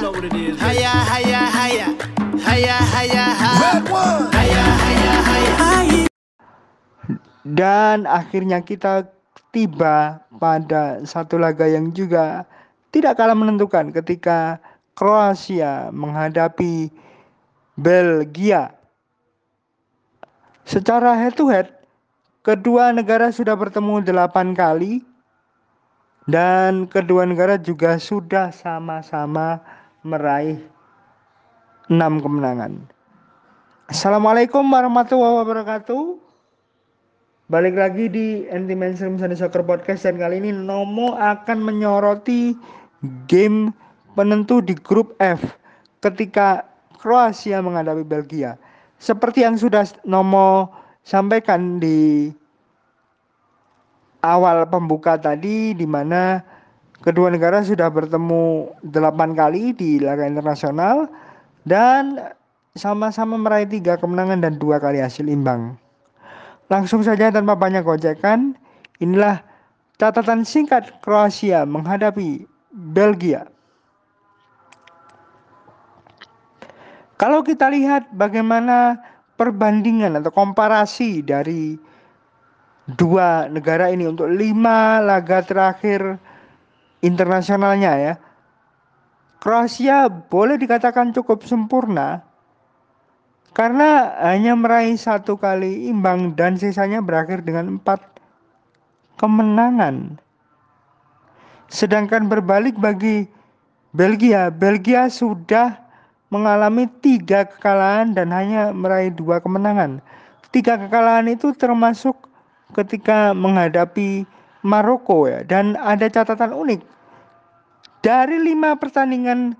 know what it is. Haya, haya, haya. Haya, haya, haya. Red one. Haya, haya, haya. Dan akhirnya kita tiba pada satu laga yang juga tidak kalah menentukan ketika Kroasia menghadapi Belgia. Secara head to head, kedua negara sudah bertemu delapan kali dan kedua negara juga sudah sama-sama meraih enam kemenangan. Assalamualaikum warahmatullahi wabarakatuh. Balik lagi di Anti Mainstream Sunday Soccer Podcast dan kali ini Nomo akan menyoroti game penentu di grup F ketika Kroasia menghadapi Belgia. Seperti yang sudah Nomo sampaikan di awal pembuka tadi di mana kedua negara sudah bertemu delapan kali di laga internasional dan sama-sama meraih tiga kemenangan dan dua kali hasil imbang. Langsung saja tanpa banyak gojekan, inilah catatan singkat Kroasia menghadapi Belgia. Kalau kita lihat bagaimana perbandingan atau komparasi dari dua negara ini untuk lima laga terakhir internasionalnya ya. Kroasia boleh dikatakan cukup sempurna karena hanya meraih satu kali imbang dan sisanya berakhir dengan empat kemenangan. Sedangkan berbalik bagi Belgia, Belgia sudah mengalami tiga kekalahan dan hanya meraih dua kemenangan. Tiga kekalahan itu termasuk ketika menghadapi Maroko ya. Dan ada catatan unik. Dari lima pertandingan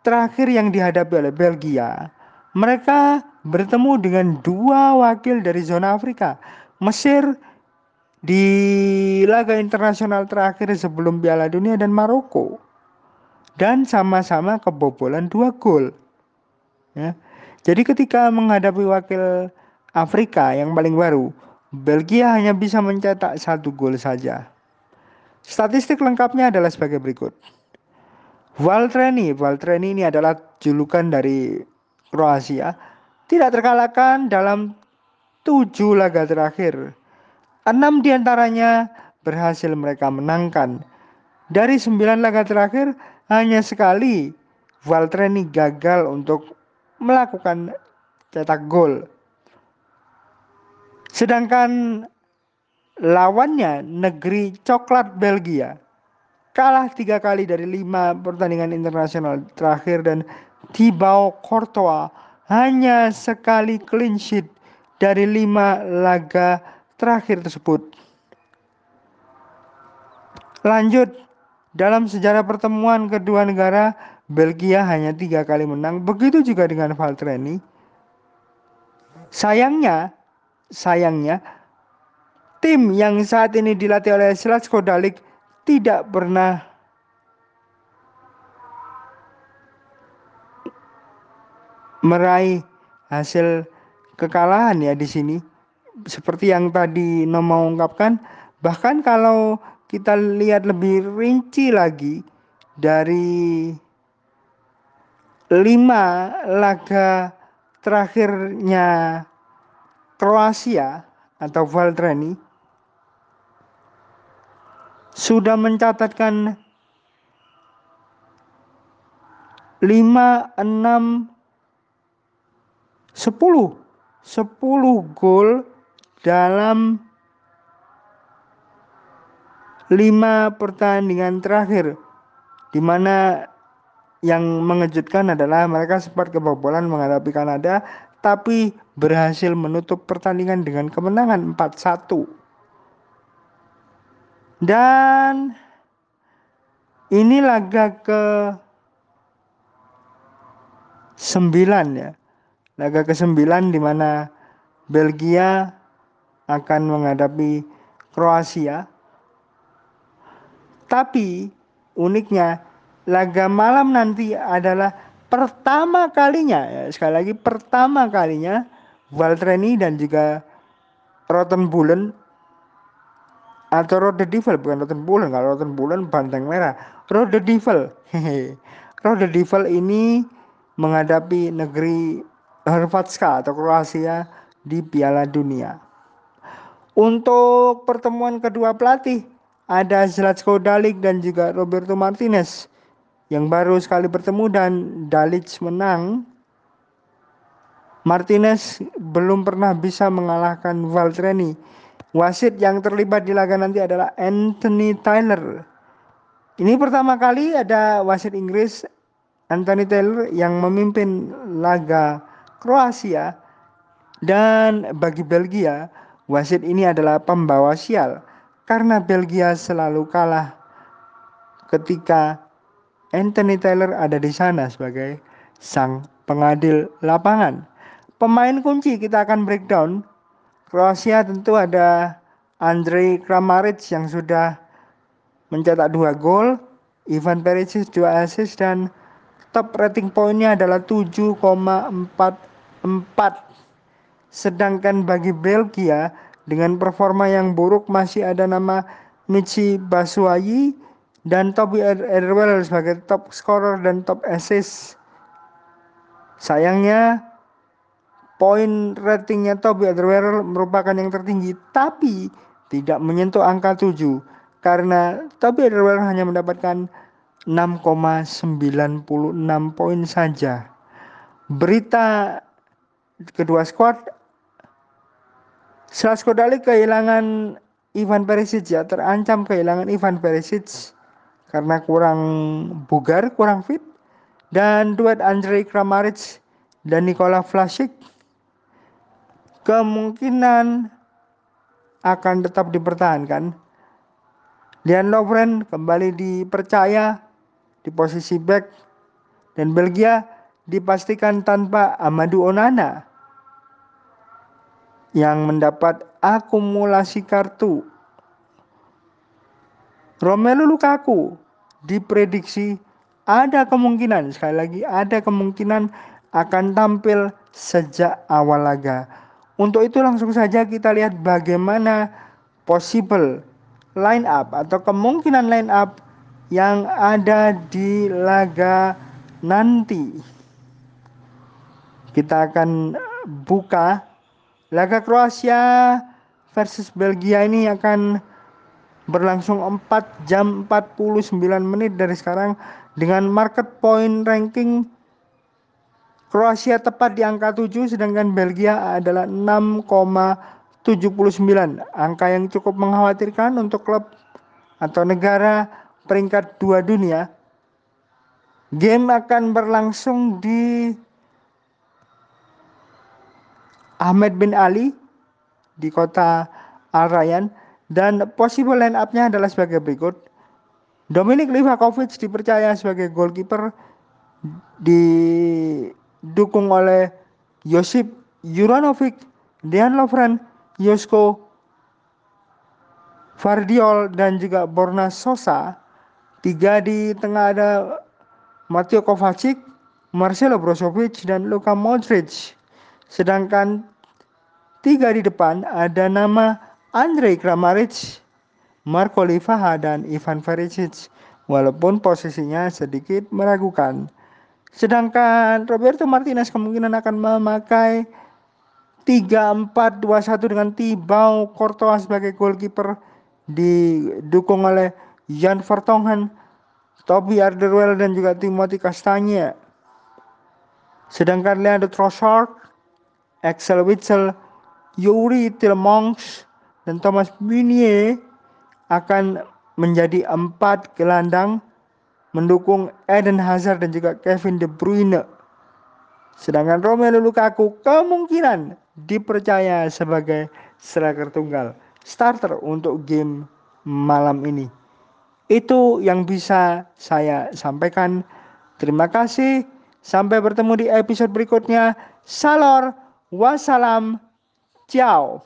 terakhir yang dihadapi oleh Belgia mereka bertemu dengan dua wakil dari zona Afrika. Mesir di laga internasional terakhir sebelum Piala Dunia dan Maroko. Dan sama-sama kebobolan dua gol. Ya. Jadi ketika menghadapi wakil Afrika yang paling baru Belgia hanya bisa mencetak satu gol saja. Statistik lengkapnya adalah sebagai berikut. Valtreni, Valtreni ini adalah julukan dari Kroasia, tidak terkalahkan dalam tujuh laga terakhir. Enam di antaranya berhasil mereka menangkan. Dari sembilan laga terakhir, hanya sekali Valtreni gagal untuk melakukan cetak gol. Sedangkan lawannya negeri coklat Belgia kalah tiga kali dari lima pertandingan internasional terakhir dan Thibaut Courtois hanya sekali clean sheet dari lima laga terakhir tersebut. Lanjut, dalam sejarah pertemuan kedua negara, Belgia hanya tiga kali menang. Begitu juga dengan Valtreni. Sayangnya, sayangnya tim yang saat ini dilatih oleh Slatko Dalik tidak pernah meraih hasil kekalahan ya di sini. Seperti yang tadi Nomo ungkapkan, bahkan kalau kita lihat lebih rinci lagi dari lima laga terakhirnya Kroasia atau Valtreni sudah mencatatkan 5, 6, 10 10 gol dalam 5 pertandingan terakhir di mana yang mengejutkan adalah mereka sempat kebobolan menghadapi Kanada tapi berhasil menutup pertandingan dengan kemenangan 4-1. Dan ini laga ke 9 ya. Laga ke-9 di mana Belgia akan menghadapi Kroasia. Tapi uniknya laga malam nanti adalah pertama kalinya ya sekali lagi pertama kalinya Valtreni dan juga Rottenbullen atau Rode Devil bukan Rottenbullen kalau Rottenbullen banteng merah. Rode Devil hehe. Roh the Devil ini menghadapi negeri Hrvatska atau Kroasia di Piala Dunia. Untuk pertemuan kedua pelatih ada Zlatko Dalic dan juga Roberto Martinez yang baru sekali bertemu dan Dalic menang. Martinez belum pernah bisa mengalahkan Valtreni. Wasit yang terlibat di laga nanti adalah Anthony Tyler. Ini pertama kali ada wasit Inggris Anthony Taylor yang memimpin laga Kroasia dan bagi Belgia wasit ini adalah pembawa sial karena Belgia selalu kalah ketika Anthony Taylor ada di sana sebagai sang pengadil lapangan. Pemain kunci kita akan breakdown. Kroasia tentu ada Andrei Kramaric yang sudah mencetak dua gol, Ivan Perisic dua assist dan top rating poinnya adalah 7,44. Sedangkan bagi Belgia dengan performa yang buruk masih ada nama Michi Basuayi dan Toby Alderweireld sebagai top scorer dan top assist. Sayangnya poin ratingnya Toby Alderweireld merupakan yang tertinggi tapi tidak menyentuh angka 7 karena Toby Alderweireld hanya mendapatkan 6,96 poin saja. Berita kedua squad Slasko Dali kehilangan Ivan Perisic ya, terancam kehilangan Ivan Perisic karena kurang bugar, kurang fit. Dan duet Andrei Kramaric dan Nikola Vlasic kemungkinan akan tetap dipertahankan. Lian Lovren kembali dipercaya di posisi back dan Belgia dipastikan tanpa Amadou Onana yang mendapat akumulasi kartu. Romelu Lukaku diprediksi ada kemungkinan sekali lagi ada kemungkinan akan tampil sejak awal laga. Untuk itu langsung saja kita lihat bagaimana possible line up atau kemungkinan line up yang ada di laga nanti. Kita akan buka laga Kroasia versus Belgia ini akan berlangsung 4 jam 49 menit dari sekarang dengan market point ranking Kroasia tepat di angka 7 sedangkan Belgia adalah 6,79 angka yang cukup mengkhawatirkan untuk klub atau negara peringkat dua dunia. Game akan berlangsung di Ahmed bin Ali di kota Al Rayyan dan possible line up-nya adalah sebagai berikut. Dominik Livakovic dipercaya sebagai goalkeeper didukung oleh Josip Juranovic, Dejan Lovren, Josko Vardiol dan juga Borna Sosa. Tiga di tengah ada Mateo Kovacic, Marcelo Brozovic dan Luka Modric. Sedangkan tiga di depan ada nama Andrei Kramaric, Marco Livaha dan Ivan Perisic walaupun posisinya sedikit meragukan. Sedangkan Roberto Martinez kemungkinan akan memakai 3-4-2-1 dengan Tibau Courtois sebagai goalkeeper didukung oleh Jan Vertonghen, Toby Alderweireld dan juga Timothy Castagne. Sedangkan Leandro Trossard, Axel Witsel, Yuri Tillmans, dan Thomas Meunier akan menjadi empat gelandang mendukung Eden Hazard dan juga Kevin De Bruyne. Sedangkan Romelu Lukaku kemungkinan dipercaya sebagai striker tunggal starter untuk game malam ini. Itu yang bisa saya sampaikan. Terima kasih. Sampai bertemu di episode berikutnya. Salor, wassalam, ciao.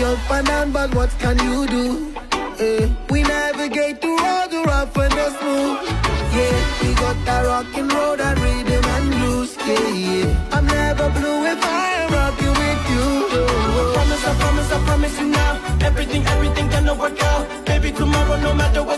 Be up and down, but what can you do? Eh, we navigate through all the rough and the smooth. Yeah, we got that rock and roll, that rhythm and blues. Yeah, yeah. I'm never blue if I am rocking with you. I promise, I promise, I promise you now. Everything, everything gonna work out. Baby, tomorrow, no matter what.